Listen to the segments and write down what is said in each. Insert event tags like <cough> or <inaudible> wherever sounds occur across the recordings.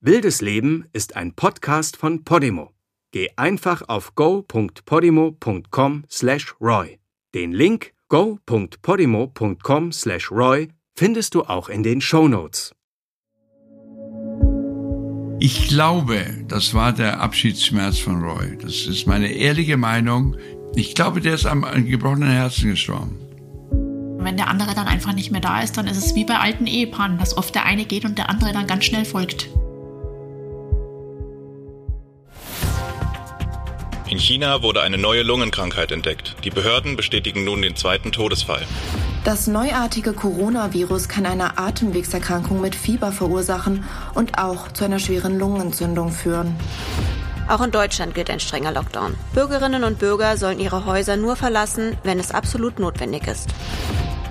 Wildes Leben ist ein Podcast von Podimo. Geh einfach auf go.podimo.com/roy. Den Link go.podimo.com/roy findest du auch in den Show Notes. Ich glaube, das war der Abschiedsschmerz von Roy. Das ist meine ehrliche Meinung. Ich glaube, der ist am gebrochenen Herzen gestorben. Wenn der andere dann einfach nicht mehr da ist, dann ist es wie bei alten Ehepaaren, dass oft der eine geht und der andere dann ganz schnell folgt. In China wurde eine neue Lungenkrankheit entdeckt. Die Behörden bestätigen nun den zweiten Todesfall. Das neuartige Coronavirus kann eine Atemwegserkrankung mit Fieber verursachen und auch zu einer schweren Lungenentzündung führen. Auch in Deutschland gilt ein strenger Lockdown. Bürgerinnen und Bürger sollen ihre Häuser nur verlassen, wenn es absolut notwendig ist.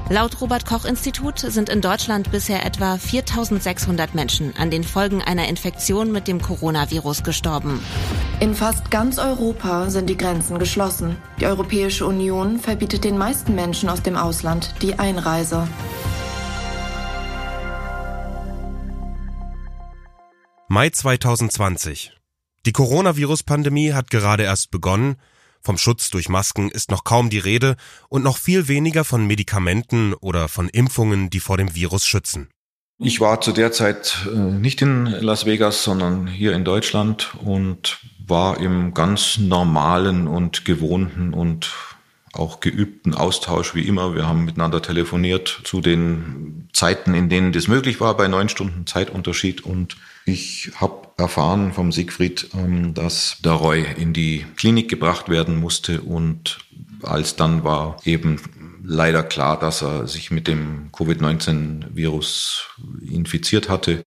Laut Robert Koch Institut sind in Deutschland bisher etwa 4600 Menschen an den Folgen einer Infektion mit dem Coronavirus gestorben. In fast ganz Europa sind die Grenzen geschlossen. Die Europäische Union verbietet den meisten Menschen aus dem Ausland die Einreise. Mai 2020. Die Coronavirus-Pandemie hat gerade erst begonnen vom Schutz durch Masken ist noch kaum die Rede und noch viel weniger von Medikamenten oder von Impfungen, die vor dem Virus schützen. Ich war zu der Zeit äh, nicht in Las Vegas, sondern hier in Deutschland und war im ganz normalen und gewohnten und auch geübten Austausch wie immer. Wir haben miteinander telefoniert zu den Zeiten, in denen das möglich war, bei neun Stunden Zeitunterschied. Und ich habe erfahren vom Siegfried, ähm, dass der Roy in die Klinik gebracht werden musste. Und als dann war eben leider klar, dass er sich mit dem Covid-19-Virus infiziert hatte.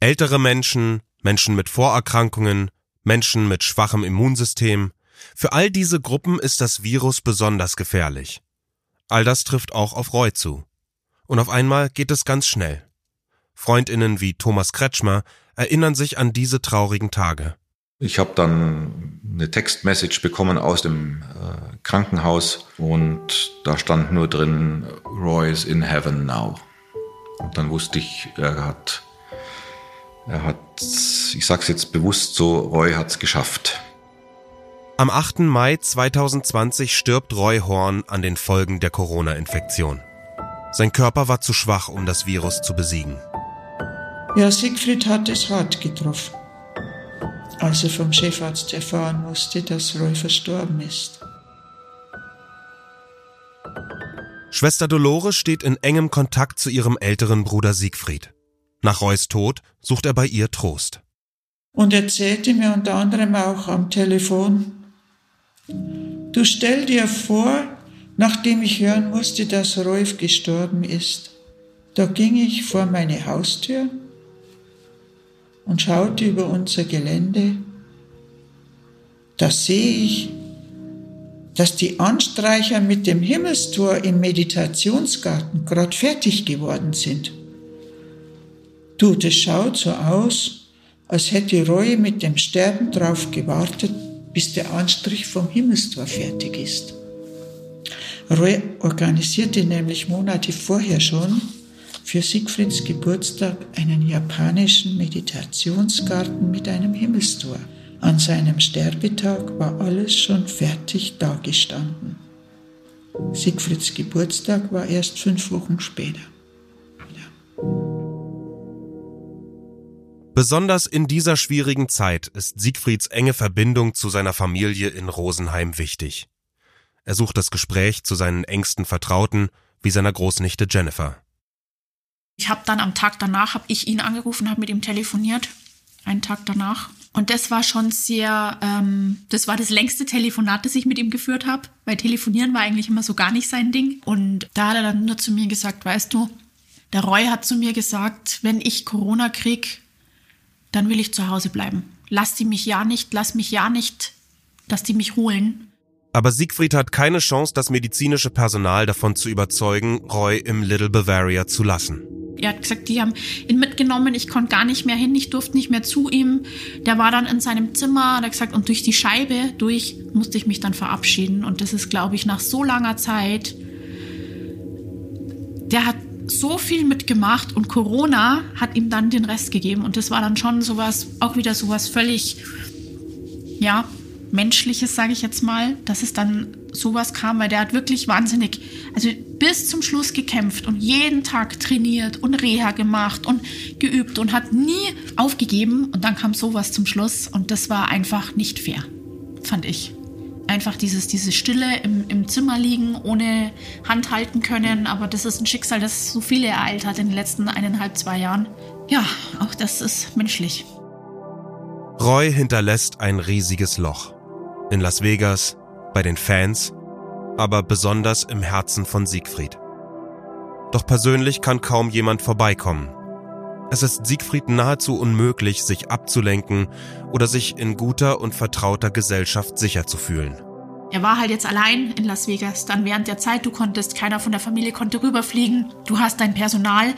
Ältere Menschen, Menschen mit Vorerkrankungen, Menschen mit schwachem Immunsystem, für all diese Gruppen ist das Virus besonders gefährlich. All das trifft auch auf Roy zu. Und auf einmal geht es ganz schnell. Freundinnen wie Thomas Kretschmer erinnern sich an diese traurigen Tage. Ich habe dann eine Textmessage bekommen aus dem äh, Krankenhaus und da stand nur drin, Roy is in heaven now. Und dann wusste ich, er hat, er hat, ich sag's jetzt bewusst so, Roy hat's geschafft. Am 8. Mai 2020 stirbt Roy Horn an den Folgen der Corona-Infektion. Sein Körper war zu schwach, um das Virus zu besiegen. Ja, Siegfried hat es hart getroffen, als er vom Chefarzt erfahren musste, dass Roy verstorben ist. Schwester Dolores steht in engem Kontakt zu ihrem älteren Bruder Siegfried. Nach Roys Tod sucht er bei ihr Trost. Und erzählte mir unter anderem auch am Telefon, Du stell dir vor, nachdem ich hören musste, dass Rolf gestorben ist, da ging ich vor meine Haustür und schaute über unser Gelände. Da sehe ich, dass die Anstreicher mit dem Himmelstor im Meditationsgarten gerade fertig geworden sind. Du, das schaut so aus, als hätte Roy mit dem Sterben drauf gewartet, bis der Anstrich vom Himmelstor fertig ist. Roy organisierte nämlich Monate vorher schon für Siegfrieds Geburtstag einen japanischen Meditationsgarten mit einem Himmelstor. An seinem Sterbetag war alles schon fertig dagestanden. Siegfrieds Geburtstag war erst fünf Wochen später. Besonders in dieser schwierigen Zeit ist Siegfrieds enge Verbindung zu seiner Familie in Rosenheim wichtig. Er sucht das Gespräch zu seinen engsten Vertrauten, wie seiner Großnichte Jennifer. Ich habe dann am Tag danach, habe ich ihn angerufen, habe mit ihm telefoniert, einen Tag danach. Und das war schon sehr, ähm, das war das längste Telefonat, das ich mit ihm geführt habe, weil telefonieren war eigentlich immer so gar nicht sein Ding. Und da hat er dann nur zu mir gesagt, weißt du, der Roy hat zu mir gesagt, wenn ich Corona krieg, dann will ich zu Hause bleiben. Lass die mich ja nicht, lass mich ja nicht, dass die mich holen. Aber Siegfried hat keine Chance, das medizinische Personal davon zu überzeugen, Roy im Little Bavaria zu lassen. Er hat gesagt, die haben ihn mitgenommen, ich konnte gar nicht mehr hin, ich durfte nicht mehr zu ihm. Der war dann in seinem Zimmer, hat gesagt, und durch die Scheibe durch musste ich mich dann verabschieden. Und das ist, glaube ich, nach so langer Zeit, der hat so viel mitgemacht und Corona hat ihm dann den Rest gegeben. Und das war dann schon sowas, auch wieder sowas völlig, ja, Menschliches, sage ich jetzt mal, dass es dann sowas kam, weil der hat wirklich wahnsinnig, also bis zum Schluss gekämpft und jeden Tag trainiert und Reha gemacht und geübt und hat nie aufgegeben und dann kam sowas zum Schluss und das war einfach nicht fair, fand ich. Einfach dieses, diese Stille im, im Zimmer liegen, ohne Hand halten können, aber das ist ein Schicksal, das so viele ereilt hat in den letzten eineinhalb, zwei Jahren. Ja, auch das ist menschlich. Roy hinterlässt ein riesiges Loch. In Las Vegas, bei den Fans, aber besonders im Herzen von Siegfried. Doch persönlich kann kaum jemand vorbeikommen. Es ist Siegfried nahezu unmöglich, sich abzulenken oder sich in guter und vertrauter Gesellschaft sicher zu fühlen. Er war halt jetzt allein in Las Vegas. Dann während der Zeit, du konntest, keiner von der Familie konnte rüberfliegen. Du hast dein Personal.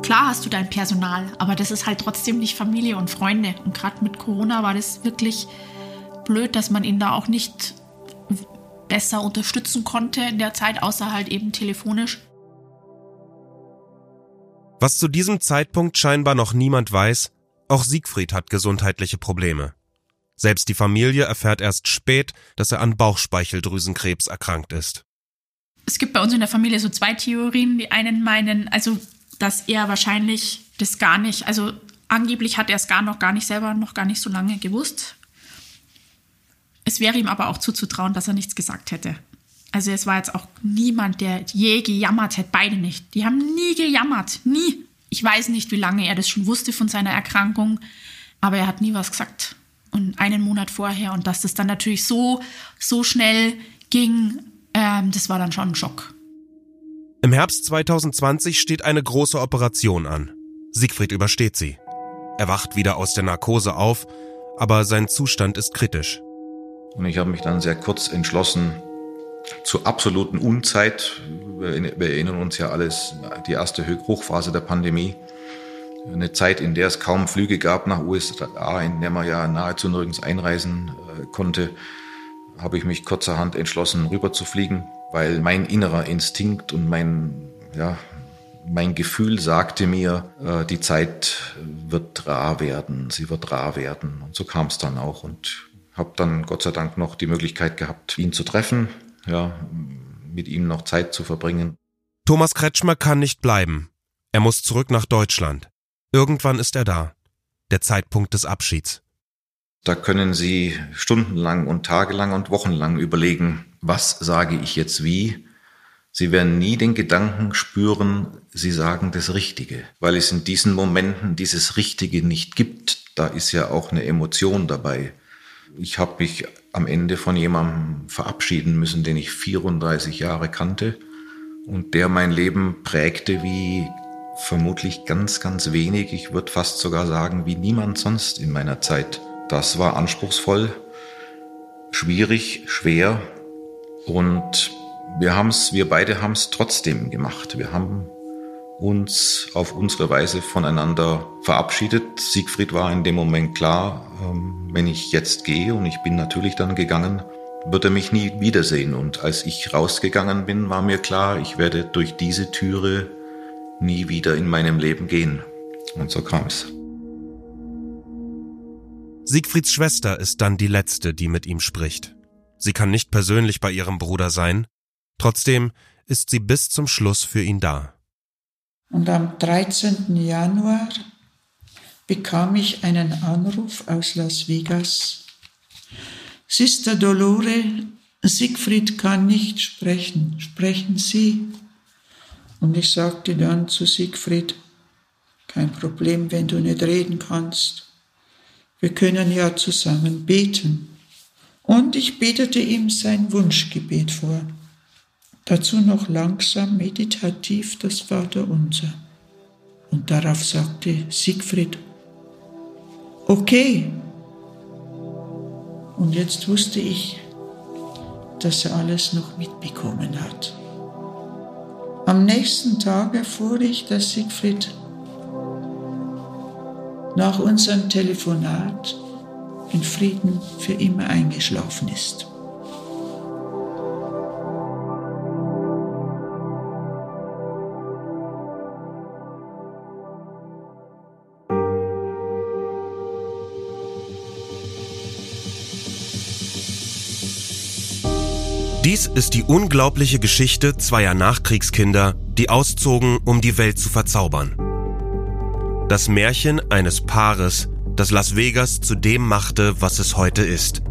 Klar hast du dein Personal, aber das ist halt trotzdem nicht Familie und Freunde. Und gerade mit Corona war das wirklich blöd, dass man ihn da auch nicht besser unterstützen konnte in der Zeit, außer halt eben telefonisch. Was zu diesem Zeitpunkt scheinbar noch niemand weiß, auch Siegfried hat gesundheitliche Probleme. Selbst die Familie erfährt erst spät, dass er an Bauchspeicheldrüsenkrebs erkrankt ist. Es gibt bei uns in der Familie so zwei Theorien. Die einen meinen, also, dass er wahrscheinlich das gar nicht, also angeblich hat er es gar noch gar nicht selber noch gar nicht so lange gewusst. Es wäre ihm aber auch zuzutrauen, dass er nichts gesagt hätte. Also es war jetzt auch niemand, der je gejammert hätte, beide nicht. Die haben nie gejammert, nie. Ich weiß nicht, wie lange er das schon wusste von seiner Erkrankung, aber er hat nie was gesagt. Und einen Monat vorher und dass das dann natürlich so, so schnell ging, ähm, das war dann schon ein Schock. Im Herbst 2020 steht eine große Operation an. Siegfried übersteht sie. Er wacht wieder aus der Narkose auf, aber sein Zustand ist kritisch. Und ich habe mich dann sehr kurz entschlossen, zur absoluten Unzeit, wir erinnern uns ja alles, die erste Hochphase der Pandemie, eine Zeit, in der es kaum Flüge gab nach USA, in der man ja nahezu nirgends einreisen äh, konnte, habe ich mich kurzerhand entschlossen, rüber zu fliegen, weil mein innerer Instinkt und mein, ja, mein Gefühl sagte mir, äh, die Zeit wird rar werden, sie wird rar werden. Und so kam es dann auch. Und habe dann Gott sei Dank noch die Möglichkeit gehabt, ihn zu treffen, ja, mit ihm noch Zeit zu verbringen. Thomas Kretschmer kann nicht bleiben. Er muss zurück nach Deutschland. Irgendwann ist er da. Der Zeitpunkt des Abschieds. Da können Sie stundenlang und tagelang und wochenlang überlegen, was sage ich jetzt wie. Sie werden nie den Gedanken spüren, Sie sagen das Richtige, weil es in diesen Momenten dieses Richtige nicht gibt. Da ist ja auch eine Emotion dabei. Ich habe mich am Ende von jemandem verabschieden müssen, den ich 34 Jahre kannte und der mein Leben prägte wie vermutlich ganz, ganz wenig. Ich würde fast sogar sagen, wie niemand sonst in meiner Zeit. Das war anspruchsvoll, schwierig, schwer und wir haben es, wir beide haben es trotzdem gemacht. Wir haben uns auf unsere Weise voneinander verabschiedet. Siegfried war in dem Moment klar, ähm, wenn ich jetzt gehe, und ich bin natürlich dann gegangen, wird er mich nie wiedersehen. Und als ich rausgegangen bin, war mir klar, ich werde durch diese Türe nie wieder in meinem Leben gehen. Und so kam es. Siegfrieds Schwester ist dann die letzte, die mit ihm spricht. Sie kann nicht persönlich bei ihrem Bruder sein, trotzdem ist sie bis zum Schluss für ihn da. Und am 13. Januar bekam ich einen Anruf aus Las Vegas. Sister Dolore, Siegfried kann nicht sprechen. Sprechen Sie? Und ich sagte dann zu Siegfried, kein Problem, wenn du nicht reden kannst. Wir können ja zusammen beten. Und ich betete ihm sein Wunschgebet vor. Dazu noch langsam meditativ das Vaterunser. Und darauf sagte Siegfried, okay. Und jetzt wusste ich, dass er alles noch mitbekommen hat. Am nächsten Tag erfuhr ich, dass Siegfried nach unserem Telefonat in Frieden für immer eingeschlafen ist. Dies ist die unglaubliche Geschichte zweier Nachkriegskinder, die auszogen, um die Welt zu verzaubern. Das Märchen eines Paares, das Las Vegas zu dem machte, was es heute ist.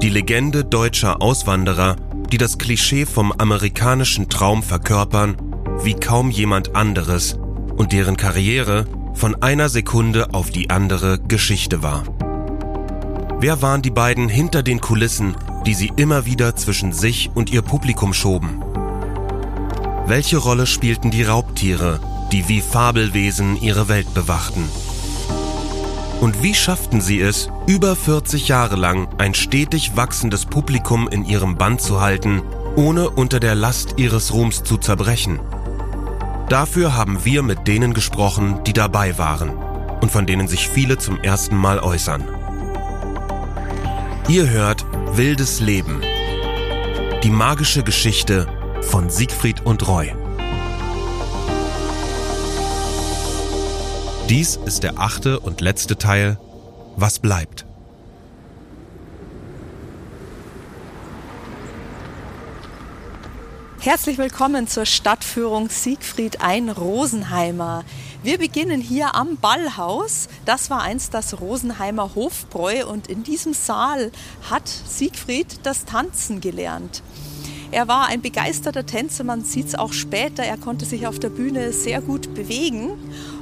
Die Legende deutscher Auswanderer, die das Klischee vom amerikanischen Traum verkörpern, wie kaum jemand anderes und deren Karriere von einer Sekunde auf die andere Geschichte war. Wer waren die beiden hinter den Kulissen, die sie immer wieder zwischen sich und ihr Publikum schoben? Welche Rolle spielten die Raubtiere, die wie Fabelwesen ihre Welt bewachten? Und wie schafften sie es, über 40 Jahre lang ein stetig wachsendes Publikum in ihrem Band zu halten, ohne unter der Last ihres Ruhms zu zerbrechen? Dafür haben wir mit denen gesprochen, die dabei waren und von denen sich viele zum ersten Mal äußern. Ihr hört Wildes Leben. Die magische Geschichte von Siegfried und Roy. Dies ist der achte und letzte Teil. Was bleibt? Herzlich willkommen zur Stadtführung Siegfried ein Rosenheimer. Wir beginnen hier am Ballhaus. Das war einst das Rosenheimer Hofbräu und in diesem Saal hat Siegfried das Tanzen gelernt. Er war ein begeisterter Tänzer, man sieht es auch später. Er konnte sich auf der Bühne sehr gut bewegen.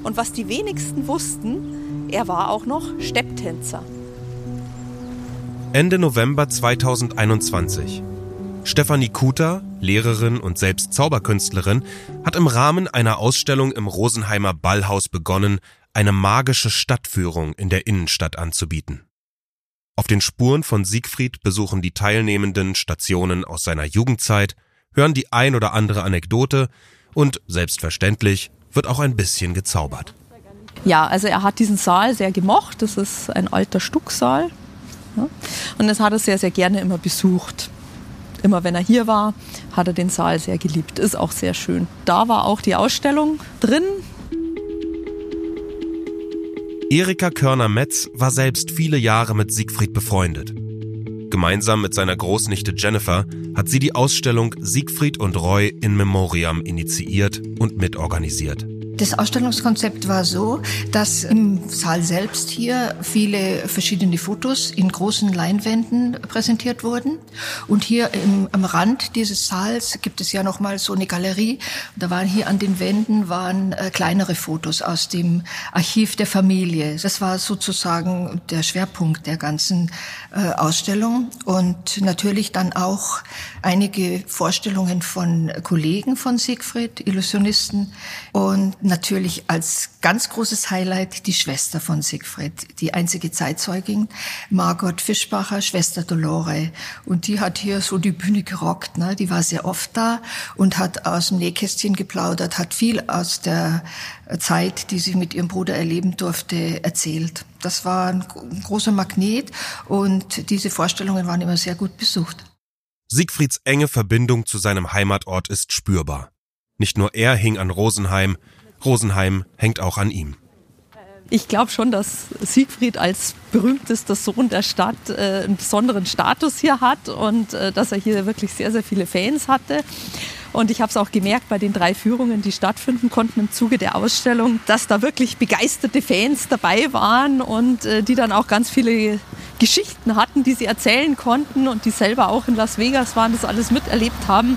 Und was die wenigsten wussten, er war auch noch Stepptänzer. Ende November 2021. Stefanie Kuter, Lehrerin und selbst Zauberkünstlerin, hat im Rahmen einer Ausstellung im Rosenheimer Ballhaus begonnen, eine magische Stadtführung in der Innenstadt anzubieten. Auf den Spuren von Siegfried besuchen die Teilnehmenden Stationen aus seiner Jugendzeit, hören die ein oder andere Anekdote und selbstverständlich wird auch ein bisschen gezaubert. Ja, also er hat diesen Saal sehr gemocht. Das ist ein alter Stucksaal. Und das hat er sehr, sehr gerne immer besucht. Immer wenn er hier war, hat er den Saal sehr geliebt. Ist auch sehr schön. Da war auch die Ausstellung drin. Erika Körner-Metz war selbst viele Jahre mit Siegfried befreundet. Gemeinsam mit seiner Großnichte Jennifer hat sie die Ausstellung Siegfried und Roy in Memoriam initiiert und mitorganisiert. Das Ausstellungskonzept war so, dass im Saal selbst hier viele verschiedene Fotos in großen Leinwänden präsentiert wurden. Und hier im, am Rand dieses Saals gibt es ja nochmal so eine Galerie. Da waren hier an den Wänden waren äh, kleinere Fotos aus dem Archiv der Familie. Das war sozusagen der Schwerpunkt der ganzen äh, Ausstellung. Und natürlich dann auch einige Vorstellungen von Kollegen von Siegfried, Illusionisten. Und natürlich als ganz großes Highlight die Schwester von Siegfried, die einzige Zeitzeugin, Margot Fischbacher, Schwester Dolore. Und die hat hier so die Bühne gerockt. Ne? Die war sehr oft da und hat aus dem Nähkästchen geplaudert, hat viel aus der Zeit, die sie mit ihrem Bruder erleben durfte, erzählt. Das war ein großer Magnet und diese Vorstellungen waren immer sehr gut besucht. Siegfrieds enge Verbindung zu seinem Heimatort ist spürbar. Nicht nur er hing an Rosenheim, Rosenheim hängt auch an ihm. Ich glaube schon, dass Siegfried als berühmtester Sohn der Stadt äh, einen besonderen Status hier hat und äh, dass er hier wirklich sehr, sehr viele Fans hatte. Und ich habe es auch gemerkt bei den drei Führungen, die stattfinden konnten im Zuge der Ausstellung, dass da wirklich begeisterte Fans dabei waren und äh, die dann auch ganz viele Geschichten hatten, die sie erzählen konnten und die selber auch in Las Vegas waren, das alles miterlebt haben.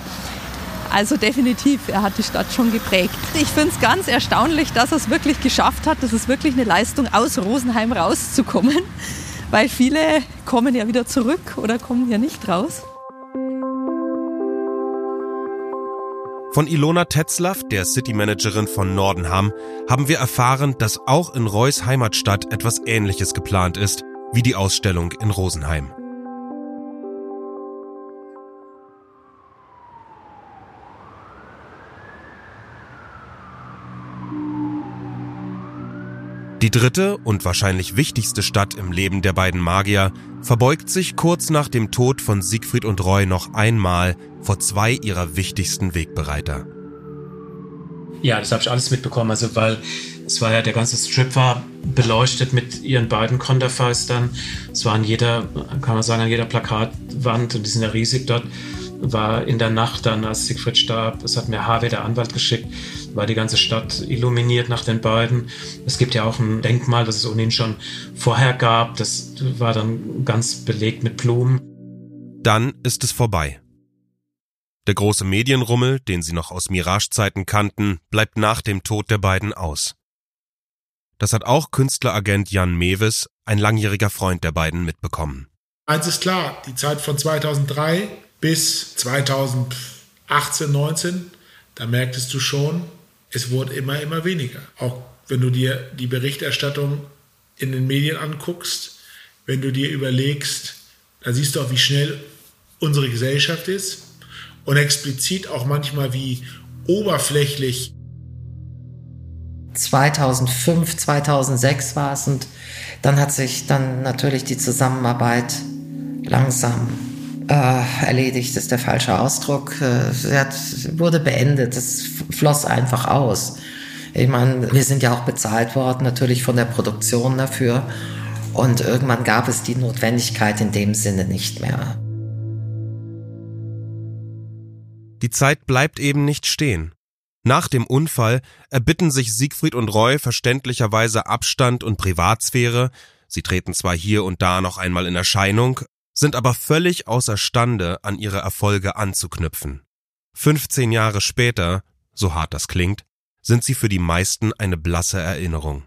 Also definitiv, er hat die Stadt schon geprägt. Ich finde es ganz erstaunlich, dass er es wirklich geschafft hat. Das ist wirklich eine Leistung, aus Rosenheim rauszukommen, <laughs> weil viele kommen ja wieder zurück oder kommen ja nicht raus. Von Ilona Tetzlaff, der City-Managerin von Nordenham, haben wir erfahren, dass auch in Reus Heimatstadt etwas Ähnliches geplant ist wie die Ausstellung in Rosenheim. Die dritte und wahrscheinlich wichtigste Stadt im Leben der beiden Magier verbeugt sich kurz nach dem Tod von Siegfried und Roy noch einmal vor zwei ihrer wichtigsten Wegbereiter. Ja, das habe ich alles mitbekommen, also weil es war ja der ganze Strip war beleuchtet mit ihren beiden Konterfeistern. Es war an jeder, kann man sagen, an jeder Plakatwand und die sind ja riesig dort war in der Nacht dann, als Siegfried starb, es hat mir Harvey, der Anwalt, geschickt, war die ganze Stadt illuminiert nach den beiden. Es gibt ja auch ein Denkmal, das es ohnehin schon vorher gab. Das war dann ganz belegt mit Blumen. Dann ist es vorbei. Der große Medienrummel, den sie noch aus Miragezeiten kannten, bleibt nach dem Tod der beiden aus. Das hat auch Künstleragent Jan Mewes, ein langjähriger Freund der beiden, mitbekommen. Eins ist klar, die Zeit von 2003 bis 2018, 19, da merktest du schon, es wurde immer, immer weniger. Auch wenn du dir die Berichterstattung in den Medien anguckst, wenn du dir überlegst, da siehst du auch, wie schnell unsere Gesellschaft ist und explizit auch manchmal wie oberflächlich 2005, 2006 war es und dann hat sich dann natürlich die Zusammenarbeit langsam äh, erledigt, ist der falsche Ausdruck. Äh, hat, wurde beendet, es floss einfach aus. Ich meine, wir sind ja auch bezahlt worden, natürlich von der Produktion dafür. Und irgendwann gab es die Notwendigkeit in dem Sinne nicht mehr. Die Zeit bleibt eben nicht stehen. Nach dem Unfall erbitten sich Siegfried und Roy verständlicherweise Abstand und Privatsphäre, sie treten zwar hier und da noch einmal in Erscheinung, sind aber völlig außerstande, an ihre Erfolge anzuknüpfen. 15 Jahre später, so hart das klingt, sind sie für die meisten eine blasse Erinnerung.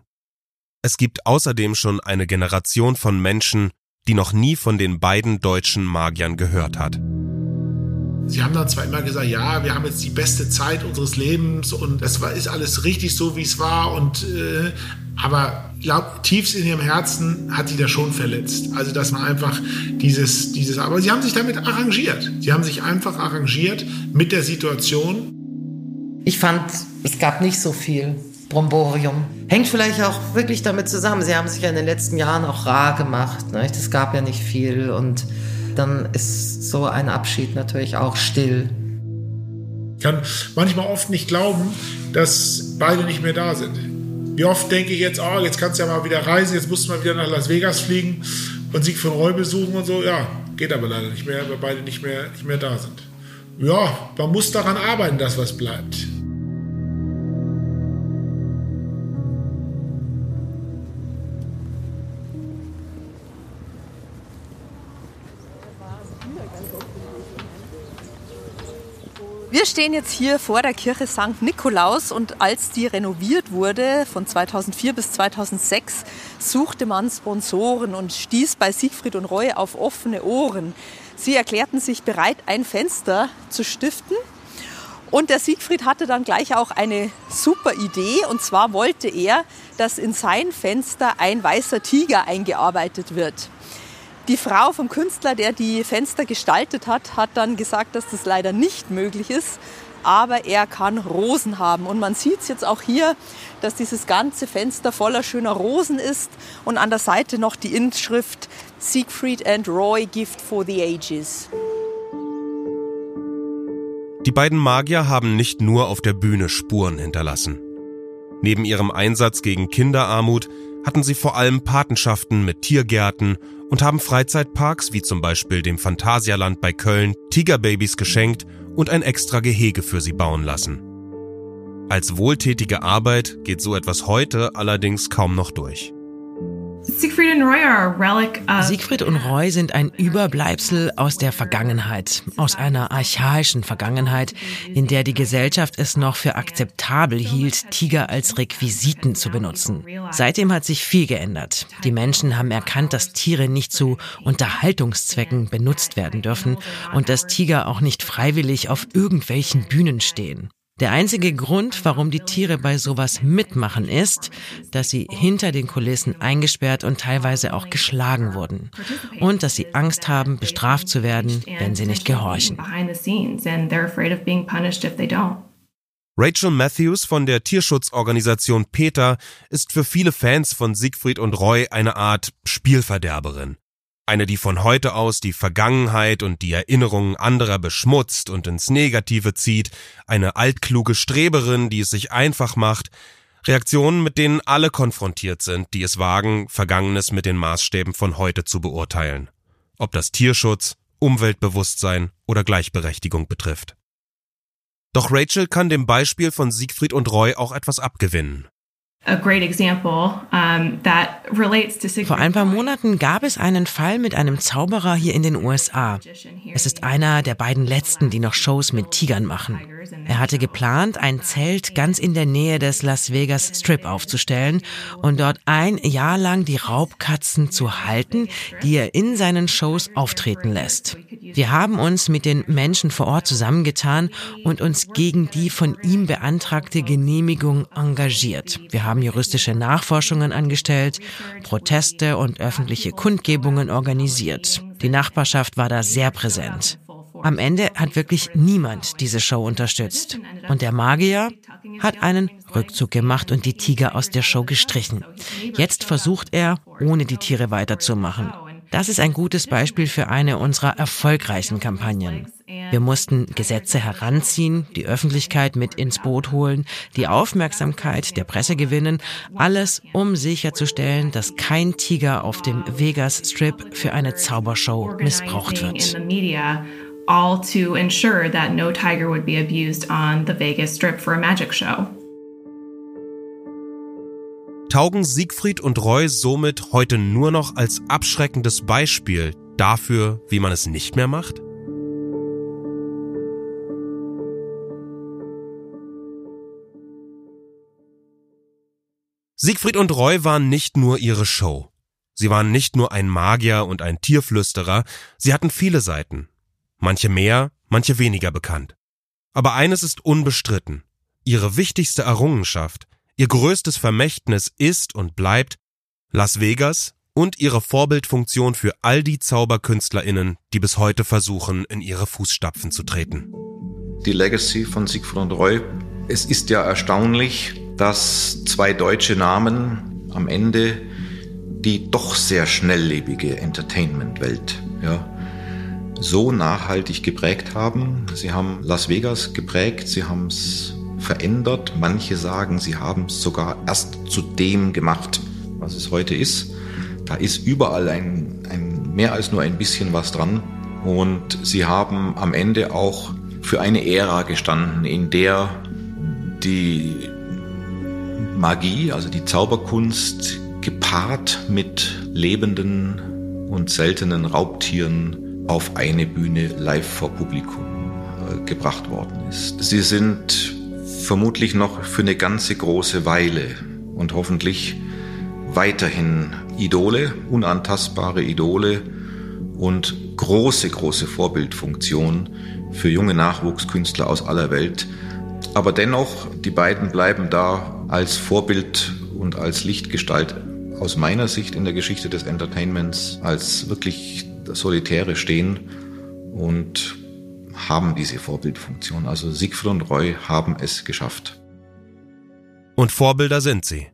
Es gibt außerdem schon eine Generation von Menschen, die noch nie von den beiden deutschen Magiern gehört hat. Sie haben dann zwar immer gesagt, ja, wir haben jetzt die beste Zeit unseres Lebens und das war, ist alles richtig so, wie es war. Und äh, aber ich glaube, tiefst in ihrem Herzen hat sie das schon verletzt. Also dass man einfach dieses, dieses. Aber sie haben sich damit arrangiert. Sie haben sich einfach arrangiert mit der Situation. Ich fand, es gab nicht so viel Bromborium. Hängt vielleicht auch wirklich damit zusammen. Sie haben sich ja in den letzten Jahren auch rar gemacht. Ne? Es gab ja nicht viel und dann ist so ein Abschied natürlich auch still. Ich kann manchmal oft nicht glauben, dass beide nicht mehr da sind. Wie oft denke ich jetzt, oh, jetzt kannst du ja mal wieder reisen, jetzt musst du mal wieder nach Las Vegas fliegen und Siegfried Roy besuchen und so. Ja, geht aber leider nicht mehr, weil beide nicht mehr, nicht mehr da sind. Ja, man muss daran arbeiten, dass was bleibt. Wir stehen jetzt hier vor der Kirche St. Nikolaus und als die renoviert wurde von 2004 bis 2006, suchte man Sponsoren und stieß bei Siegfried und Roy auf offene Ohren. Sie erklärten sich bereit, ein Fenster zu stiften. Und der Siegfried hatte dann gleich auch eine super Idee. Und zwar wollte er, dass in sein Fenster ein weißer Tiger eingearbeitet wird. Die Frau vom Künstler, der die Fenster gestaltet hat, hat dann gesagt, dass das leider nicht möglich ist. Aber er kann Rosen haben. Und man sieht es jetzt auch hier, dass dieses ganze Fenster voller schöner Rosen ist. Und an der Seite noch die Inschrift Siegfried and Roy Gift for the Ages. Die beiden Magier haben nicht nur auf der Bühne Spuren hinterlassen. Neben ihrem Einsatz gegen Kinderarmut hatten sie vor allem Patenschaften mit Tiergärten und haben Freizeitparks wie zum Beispiel dem Phantasialand bei Köln Tigerbabys geschenkt und ein extra Gehege für sie bauen lassen. Als wohltätige Arbeit geht so etwas heute allerdings kaum noch durch. Siegfried und Roy sind ein Überbleibsel aus der Vergangenheit, aus einer archaischen Vergangenheit, in der die Gesellschaft es noch für akzeptabel hielt, Tiger als Requisiten zu benutzen. Seitdem hat sich viel geändert. Die Menschen haben erkannt, dass Tiere nicht zu Unterhaltungszwecken benutzt werden dürfen und dass Tiger auch nicht freiwillig auf irgendwelchen Bühnen stehen. Der einzige Grund, warum die Tiere bei sowas mitmachen, ist, dass sie hinter den Kulissen eingesperrt und teilweise auch geschlagen wurden. Und dass sie Angst haben, bestraft zu werden, wenn sie nicht gehorchen. Rachel Matthews von der Tierschutzorganisation PETA ist für viele Fans von Siegfried und Roy eine Art Spielverderberin. Eine, die von heute aus die Vergangenheit und die Erinnerungen anderer beschmutzt und ins Negative zieht, eine altkluge Streberin, die es sich einfach macht, Reaktionen, mit denen alle konfrontiert sind, die es wagen, Vergangenes mit den Maßstäben von heute zu beurteilen. Ob das Tierschutz Umweltbewusstsein oder Gleichberechtigung betrifft. Doch Rachel kann dem Beispiel von Siegfried und Roy auch etwas abgewinnen. Vor ein paar Monaten gab es einen Fall mit einem Zauberer hier in den USA. Es ist einer der beiden letzten, die noch Shows mit Tigern machen. Er hatte geplant, ein Zelt ganz in der Nähe des Las Vegas Strip aufzustellen und dort ein Jahr lang die Raubkatzen zu halten, die er in seinen Shows auftreten lässt. Wir haben uns mit den Menschen vor Ort zusammengetan und uns gegen die von ihm beantragte Genehmigung engagiert. Wir haben juristische Nachforschungen angestellt, Proteste und öffentliche Kundgebungen organisiert. Die Nachbarschaft war da sehr präsent. Am Ende hat wirklich niemand diese Show unterstützt. Und der Magier hat einen Rückzug gemacht und die Tiger aus der Show gestrichen. Jetzt versucht er, ohne die Tiere weiterzumachen. Das ist ein gutes Beispiel für eine unserer erfolgreichen Kampagnen. Wir mussten Gesetze heranziehen, die Öffentlichkeit mit ins Boot holen, die Aufmerksamkeit der Presse gewinnen, alles um sicherzustellen, dass kein Tiger auf dem Vegas Strip für eine Zaubershow missbraucht wird. All to ensure that no tiger would be abused on the Vegas Strip for a magic show. taugen Siegfried und Roy somit heute nur noch als abschreckendes Beispiel dafür, wie man es nicht mehr macht? Siegfried und Roy waren nicht nur ihre Show. Sie waren nicht nur ein Magier und ein Tierflüsterer, sie hatten viele Seiten. Manche mehr, manche weniger bekannt. Aber eines ist unbestritten. Ihre wichtigste Errungenschaft, Ihr größtes Vermächtnis ist und bleibt Las Vegas und ihre Vorbildfunktion für all die Zauberkünstlerinnen, die bis heute versuchen, in ihre Fußstapfen zu treten. Die Legacy von Siegfried und Roy. Es ist ja erstaunlich, dass zwei deutsche Namen am Ende die doch sehr schnelllebige Entertainment-Welt ja, so nachhaltig geprägt haben. Sie haben Las Vegas geprägt, sie haben es verändert. Manche sagen, sie haben es sogar erst zu dem gemacht, was es heute ist. Da ist überall ein, ein mehr als nur ein bisschen was dran. Und sie haben am Ende auch für eine Ära gestanden, in der die Magie, also die Zauberkunst, gepaart mit lebenden und seltenen Raubtieren auf eine Bühne live vor Publikum äh, gebracht worden ist. Sie sind vermutlich noch für eine ganze große Weile und hoffentlich weiterhin Idole, unantastbare Idole und große, große Vorbildfunktion für junge Nachwuchskünstler aus aller Welt. Aber dennoch, die beiden bleiben da als Vorbild und als Lichtgestalt aus meiner Sicht in der Geschichte des Entertainments als wirklich Solitäre stehen und haben diese Vorbildfunktion. Also Siegfried und Roy haben es geschafft. Und Vorbilder sind sie.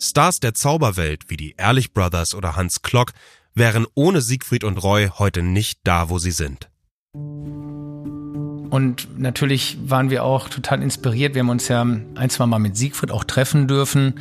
Stars der Zauberwelt wie die Ehrlich Brothers oder Hans Klock wären ohne Siegfried und Roy heute nicht da, wo sie sind. Und natürlich waren wir auch total inspiriert. Wir haben uns ja ein, zwei Mal mit Siegfried auch treffen dürfen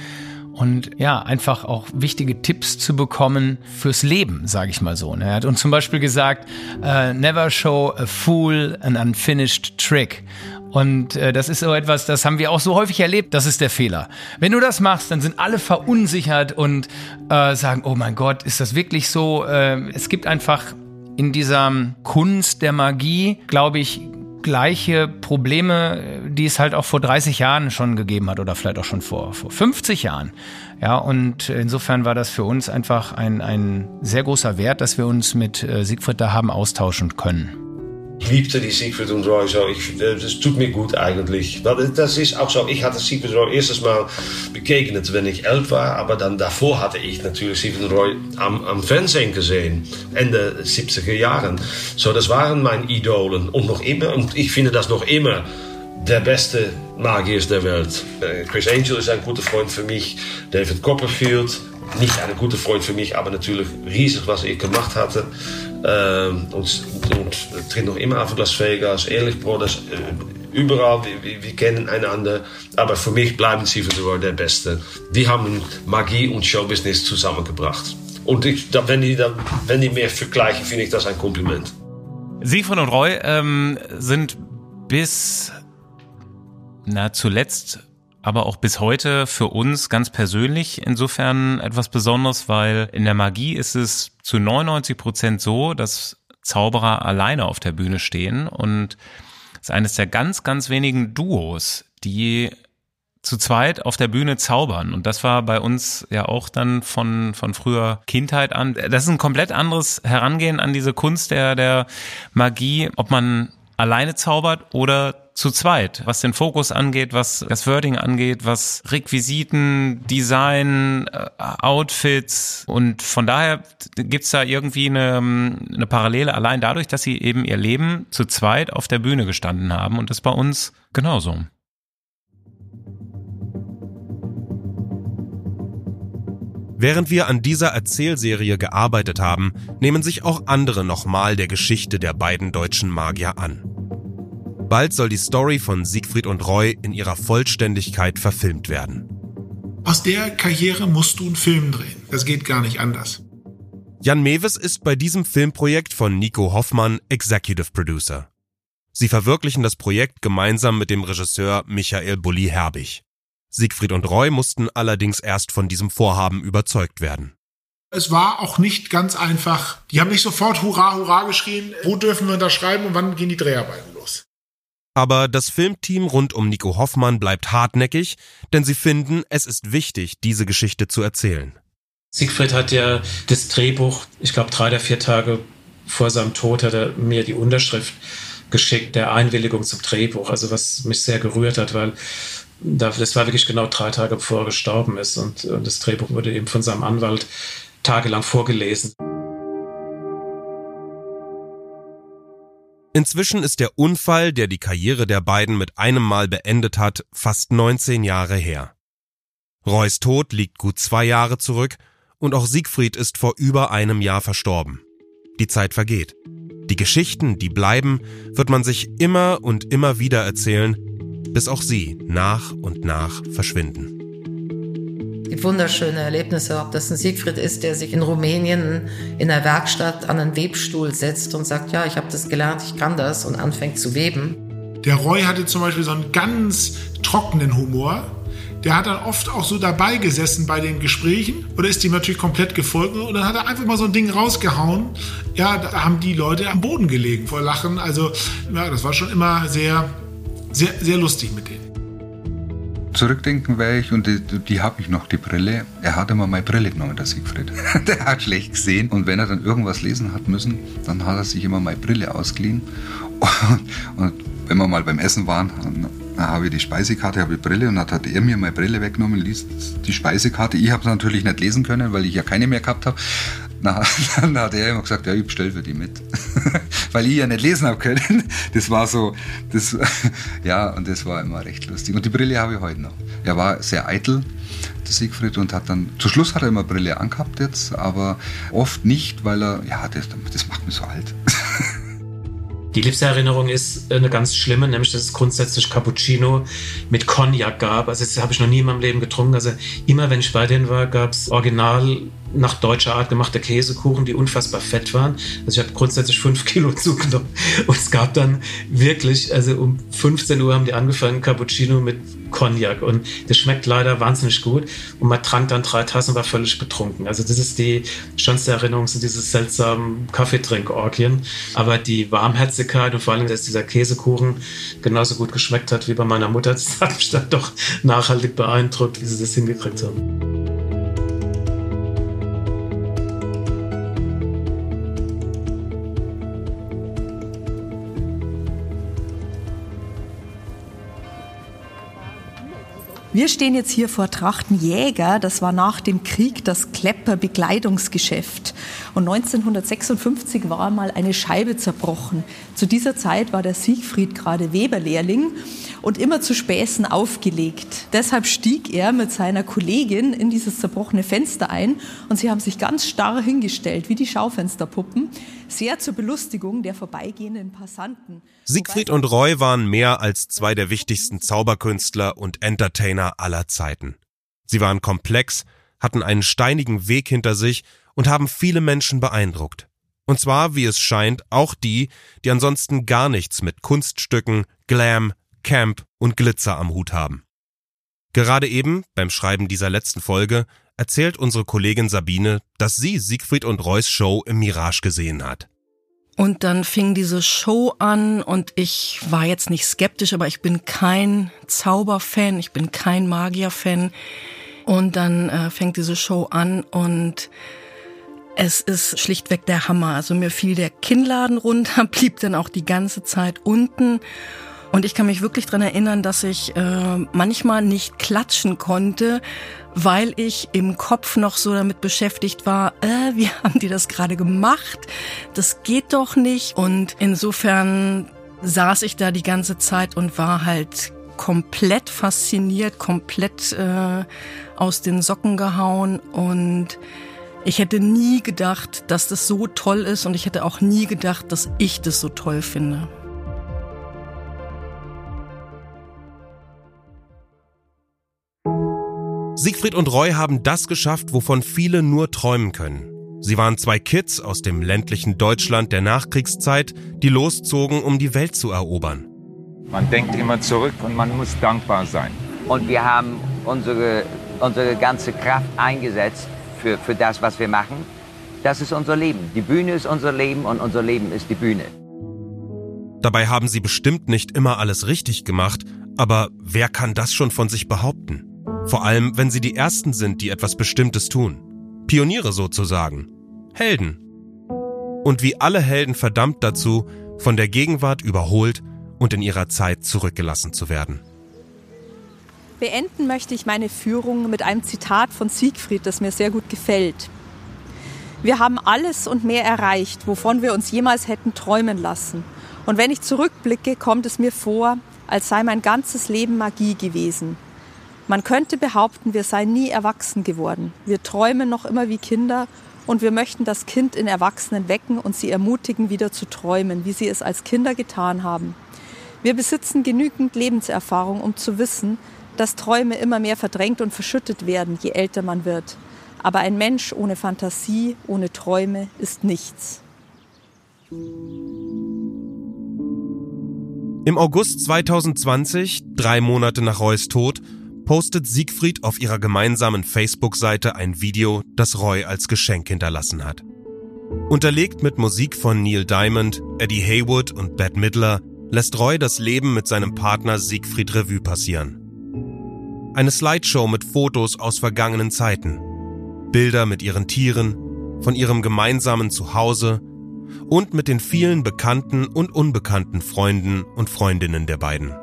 und ja, einfach auch wichtige Tipps zu bekommen fürs Leben, sage ich mal so. Er hat uns zum Beispiel gesagt, uh, never show a fool an unfinished trick. Und äh, das ist so etwas, das haben wir auch so häufig erlebt, das ist der Fehler. Wenn du das machst, dann sind alle verunsichert und äh, sagen, oh mein Gott, ist das wirklich so? Äh, es gibt einfach in dieser Kunst der Magie, glaube ich, gleiche Probleme, die es halt auch vor 30 Jahren schon gegeben hat oder vielleicht auch schon vor, vor 50 Jahren. Ja, und insofern war das für uns einfach ein, ein sehr großer Wert, dass wir uns mit äh, Siegfried da haben austauschen können. Ich liebte die Siegfried so. Ich, das tut mir gut eigentlich. Das ist auch so. Ich hatte Siegfried Roy erstes Mal begegnet, wenn ich elf war. Aber dann davor hatte ich natürlich Siegfried Roy am, am Fernsehen gesehen. Ende 70er Jahren. Das waren meine Idolen. Und noch immer, und ich finde das noch immer der beste Magier der Welt. Äh, Chris Angel ist ein guter Freund für mich. David Copperfield, nicht ein guter Freund für mich, aber natürlich riesig, was er gemacht hatte. Ähm, und, und tritt noch immer auf Las Vegas, Ehrlich Brothers, äh, überall, wir, wir, kennen einander. Aber für mich bleiben sie für der Beste. Die haben Magie und Showbusiness zusammengebracht. Und ich, wenn, die, wenn die mehr vergleichen, finde ich das ein Kompliment. Siegfried und Roy ähm, sind bis na zuletzt aber auch bis heute für uns ganz persönlich insofern etwas Besonderes, weil in der Magie ist es zu 99 Prozent so, dass Zauberer alleine auf der Bühne stehen und es ist eines der ganz, ganz wenigen Duos, die zu zweit auf der Bühne zaubern. Und das war bei uns ja auch dann von, von früher Kindheit an. Das ist ein komplett anderes Herangehen an diese Kunst der, der Magie, ob man alleine zaubert oder zu zweit, was den Fokus angeht, was das Wording angeht, was Requisiten, Design, äh, Outfits und von daher gibt's da irgendwie eine, eine Parallele allein dadurch, dass sie eben ihr Leben zu zweit auf der Bühne gestanden haben und das bei uns genauso. Während wir an dieser Erzählserie gearbeitet haben, nehmen sich auch andere nochmal der Geschichte der beiden deutschen Magier an. Bald soll die Story von Siegfried und Roy in ihrer Vollständigkeit verfilmt werden. Aus der Karriere musst du einen Film drehen. Das geht gar nicht anders. Jan Mewes ist bei diesem Filmprojekt von Nico Hoffmann Executive Producer. Sie verwirklichen das Projekt gemeinsam mit dem Regisseur Michael Bulli Herbig. Siegfried und Roy mussten allerdings erst von diesem Vorhaben überzeugt werden. Es war auch nicht ganz einfach. Die haben nicht sofort Hurra, Hurra geschrien. Wo dürfen wir unterschreiben und wann gehen die Dreharbeiten los? Aber das Filmteam rund um Nico Hoffmann bleibt hartnäckig, denn sie finden, es ist wichtig, diese Geschichte zu erzählen. Siegfried hat ja das Drehbuch, ich glaube drei oder vier Tage vor seinem Tod hat er mir die Unterschrift geschickt, der Einwilligung zum Drehbuch. Also was mich sehr gerührt hat, weil das war wirklich genau drei Tage bevor er gestorben ist und das Drehbuch wurde eben von seinem Anwalt tagelang vorgelesen. Inzwischen ist der Unfall, der die Karriere der beiden mit einem Mal beendet hat, fast 19 Jahre her. Roys Tod liegt gut zwei Jahre zurück und auch Siegfried ist vor über einem Jahr verstorben. Die Zeit vergeht. Die Geschichten, die bleiben, wird man sich immer und immer wieder erzählen, bis auch sie nach und nach verschwinden wunderschöne Erlebnisse, ob das ein Siegfried ist, der sich in Rumänien in der Werkstatt an einen Webstuhl setzt und sagt, ja, ich habe das gelernt, ich kann das und anfängt zu weben. Der Roy hatte zum Beispiel so einen ganz trockenen Humor. Der hat dann oft auch so dabei gesessen bei den Gesprächen oder ist ihm natürlich komplett gefolgt und dann hat er einfach mal so ein Ding rausgehauen. Ja, da haben die Leute am Boden gelegen vor Lachen. Also, ja, das war schon immer sehr, sehr, sehr lustig mit denen zurückdenken werde ich, und die, die habe ich noch, die Brille. Er hat immer meine Brille genommen, der Siegfried. <laughs> der hat schlecht gesehen. Und wenn er dann irgendwas lesen hat müssen, dann hat er sich immer meine Brille ausgeliehen. Und, und wenn wir mal beim Essen waren, dann habe ich die Speisekarte, habe die Brille und dann hat er mir meine Brille weggenommen, liest die Speisekarte. Ich habe es natürlich nicht lesen können, weil ich ja keine mehr gehabt habe. Na, <laughs> dann hat er immer gesagt, ja, ich bestelle für die mit. <laughs> Weil ich ja nicht lesen habe können. <laughs> Das war so, das, ja, und das war immer recht lustig. Und die Brille habe ich heute noch. Er war sehr eitel, der Siegfried, und hat dann, zu Schluss hat er immer Brille angehabt jetzt, aber oft nicht, weil er, ja, das, das macht mich so alt. Die Liebeserinnerung ist eine ganz schlimme, nämlich dass es grundsätzlich Cappuccino mit Cognac gab. Also das habe ich noch nie in meinem Leben getrunken. Also immer wenn ich bei denen war, gab es original nach deutscher Art gemachte Käsekuchen, die unfassbar fett waren. Also ich habe grundsätzlich fünf Kilo <laughs> zugenommen. Und es gab dann wirklich, also um 15 Uhr haben die angefangen, Cappuccino mit Cognac. Und das schmeckt leider wahnsinnig gut. Und man trank dann drei Tassen und war völlig betrunken. Also das ist die schönste Erinnerung, sind diese seltsamen Kaffeetrinkorgien. Aber die Warmherzigkeit und vor allem, dass dieser Käsekuchen genauso gut geschmeckt hat wie bei meiner Mutter, <laughs> das hat mich dann doch nachhaltig beeindruckt, wie sie das hingekriegt haben. Wir stehen jetzt hier vor Trachtenjäger. Das war nach dem Krieg das Klepper-Bekleidungsgeschäft. Und 1956 war mal eine Scheibe zerbrochen. Zu dieser Zeit war der Siegfried gerade Weberlehrling und immer zu Späßen aufgelegt. Deshalb stieg er mit seiner Kollegin in dieses zerbrochene Fenster ein und sie haben sich ganz starr hingestellt, wie die Schaufensterpuppen, sehr zur Belustigung der vorbeigehenden Passanten. Siegfried und Roy waren mehr als zwei der wichtigsten Zauberkünstler und Entertainer aller Zeiten. Sie waren komplex, hatten einen steinigen Weg hinter sich und haben viele Menschen beeindruckt. Und zwar, wie es scheint, auch die, die ansonsten gar nichts mit Kunststücken, Glam, Camp und Glitzer am Hut haben. Gerade eben, beim Schreiben dieser letzten Folge, erzählt unsere Kollegin Sabine, dass sie Siegfried und Roys Show im Mirage gesehen hat. Und dann fing diese Show an und ich war jetzt nicht skeptisch, aber ich bin kein Zauberfan, ich bin kein Magierfan. Und dann äh, fängt diese Show an und es ist schlichtweg der Hammer. Also mir fiel der Kinnladen runter, <laughs> blieb dann auch die ganze Zeit unten. Und ich kann mich wirklich dran erinnern, dass ich äh, manchmal nicht klatschen konnte, weil ich im Kopf noch so damit beschäftigt war, äh, wie <laughs> haben die das gerade gemacht? Das geht doch nicht. Und insofern saß ich da die ganze Zeit und war halt komplett fasziniert, komplett äh, aus den Socken gehauen und ich hätte nie gedacht, dass das so toll ist und ich hätte auch nie gedacht, dass ich das so toll finde. Siegfried und Roy haben das geschafft, wovon viele nur träumen können. Sie waren zwei Kids aus dem ländlichen Deutschland der Nachkriegszeit, die loszogen, um die Welt zu erobern. Man denkt immer zurück und man muss dankbar sein. Und wir haben unsere, unsere ganze Kraft eingesetzt für, für das, was wir machen. Das ist unser Leben. Die Bühne ist unser Leben und unser Leben ist die Bühne. Dabei haben sie bestimmt nicht immer alles richtig gemacht, aber wer kann das schon von sich behaupten? Vor allem, wenn sie die Ersten sind, die etwas Bestimmtes tun. Pioniere sozusagen. Helden. Und wie alle Helden verdammt dazu, von der Gegenwart überholt und in ihrer Zeit zurückgelassen zu werden. Beenden möchte ich meine Führung mit einem Zitat von Siegfried, das mir sehr gut gefällt. Wir haben alles und mehr erreicht, wovon wir uns jemals hätten träumen lassen. Und wenn ich zurückblicke, kommt es mir vor, als sei mein ganzes Leben Magie gewesen. Man könnte behaupten, wir seien nie erwachsen geworden. Wir träumen noch immer wie Kinder und wir möchten das Kind in Erwachsenen wecken und sie ermutigen, wieder zu träumen, wie sie es als Kinder getan haben. Wir besitzen genügend Lebenserfahrung, um zu wissen, dass Träume immer mehr verdrängt und verschüttet werden, je älter man wird. Aber ein Mensch ohne Fantasie, ohne Träume ist nichts. Im August 2020, drei Monate nach Roys Tod, postet Siegfried auf ihrer gemeinsamen Facebook-Seite ein Video, das Roy als Geschenk hinterlassen hat. Unterlegt mit Musik von Neil Diamond, Eddie Haywood und Bette Midler lässt Roy das Leben mit seinem Partner Siegfried Revue passieren. Eine Slideshow mit Fotos aus vergangenen Zeiten, Bilder mit ihren Tieren, von ihrem gemeinsamen Zuhause und mit den vielen bekannten und unbekannten Freunden und Freundinnen der beiden.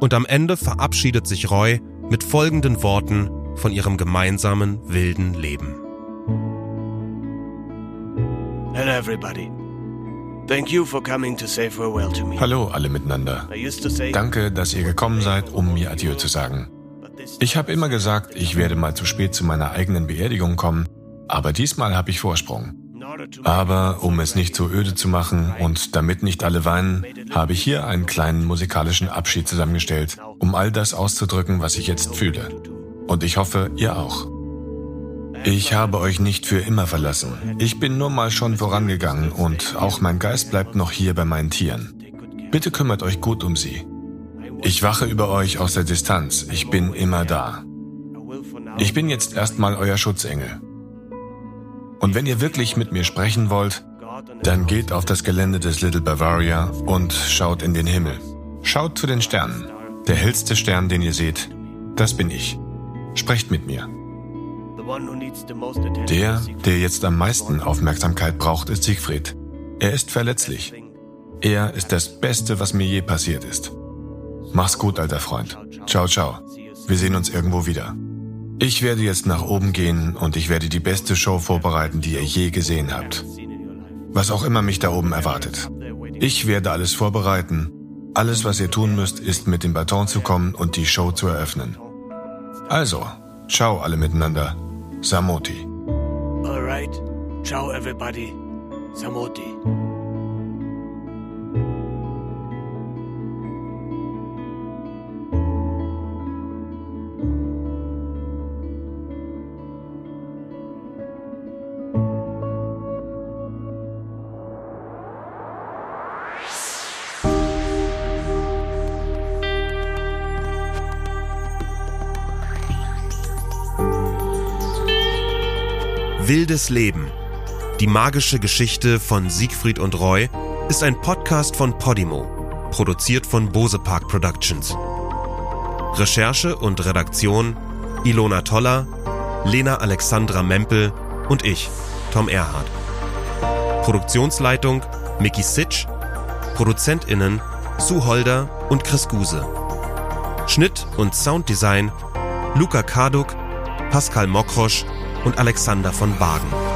Und am Ende verabschiedet sich Roy mit folgenden Worten von ihrem gemeinsamen wilden Leben. Hello everybody. Thank you for coming to say farewell to me. Hallo alle miteinander. Danke, dass ihr gekommen seid, um mir Adieu zu sagen. Ich habe immer gesagt, ich werde mal zu spät zu meiner eigenen Beerdigung kommen, aber diesmal habe ich Vorsprung. Aber um es nicht so öde zu machen und damit nicht alle weinen, habe ich hier einen kleinen musikalischen Abschied zusammengestellt, um all das auszudrücken, was ich jetzt fühle. Und ich hoffe, ihr auch. Ich habe euch nicht für immer verlassen. Ich bin nur mal schon vorangegangen und auch mein Geist bleibt noch hier bei meinen Tieren. Bitte kümmert euch gut um sie. Ich wache über euch aus der Distanz. Ich bin immer da. Ich bin jetzt erstmal euer Schutzengel. Und wenn ihr wirklich mit mir sprechen wollt, dann geht auf das Gelände des Little Bavaria und schaut in den Himmel. Schaut zu den Sternen. Der hellste Stern, den ihr seht, das bin ich. Sprecht mit mir. Der, der jetzt am meisten Aufmerksamkeit braucht, ist Siegfried. Er ist verletzlich. Er ist das Beste, was mir je passiert ist. Mach's gut, alter Freund. Ciao, ciao. Wir sehen uns irgendwo wieder. Ich werde jetzt nach oben gehen und ich werde die beste Show vorbereiten, die ihr je gesehen habt. Was auch immer mich da oben erwartet. Ich werde alles vorbereiten. Alles, was ihr tun müsst, ist mit dem Baton zu kommen und die Show zu eröffnen. Also, ciao alle miteinander. Samoti. Alright. Ciao everybody. Samoti. Wildes Leben. Die magische Geschichte von Siegfried und Roy ist ein Podcast von Podimo, produziert von Bose Park Productions. Recherche und Redaktion Ilona Toller, Lena Alexandra Mempel und ich, Tom Erhardt. Produktionsleitung Mickey Sitsch, ProduzentInnen Sue Holder und Chris Guse. Schnitt und Sounddesign Luca Karduk, Pascal Mokrosch und Alexander von Bagen.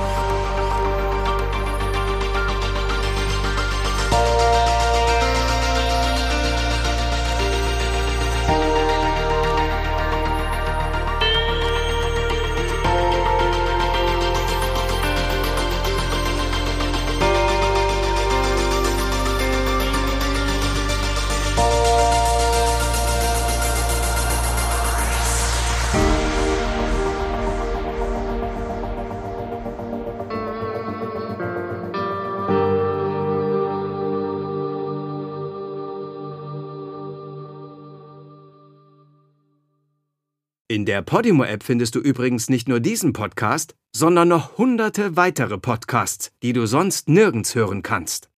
Podimo-App findest du übrigens nicht nur diesen Podcast, sondern noch hunderte weitere Podcasts, die du sonst nirgends hören kannst.